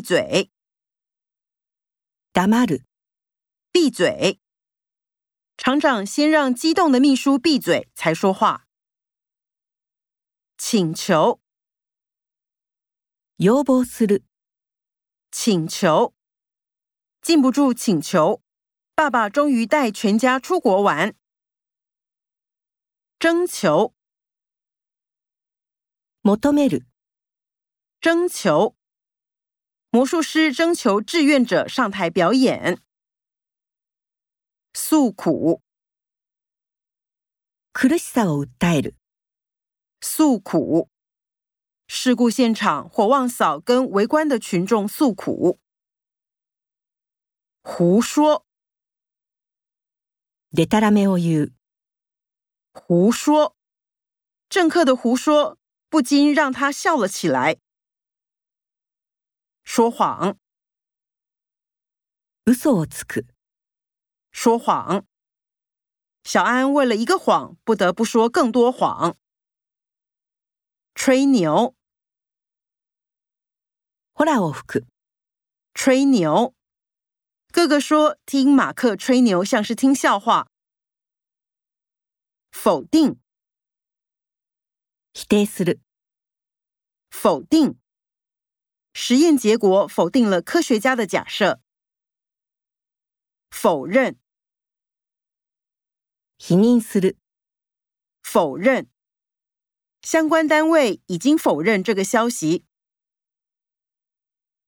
闭嘴，黙る、闭嘴。厂长先让激动的秘书闭嘴，才说话。请求，要望する、请求，禁不住请求。爸爸终于带全家出国玩。征求，求める、征求。 魔术师征求志愿者上台表演。诉苦，苦しさを訴える、诉苦。事故现场，火旺嫂跟围观的群众诉苦。胡说，でたらめを言う、胡说。政客的胡说不禁让他笑了起来。 说谎，嘘をつく、说谎。小安为了一个谎，不得不说更多谎。吹牛，ホラを吹く、吹牛。哥哥说听马克吹牛像是听笑话。否定，否定する、否定。 实验结果否定了科学家的假设。否认，否認する、否认。相关单位已经否认这个消息。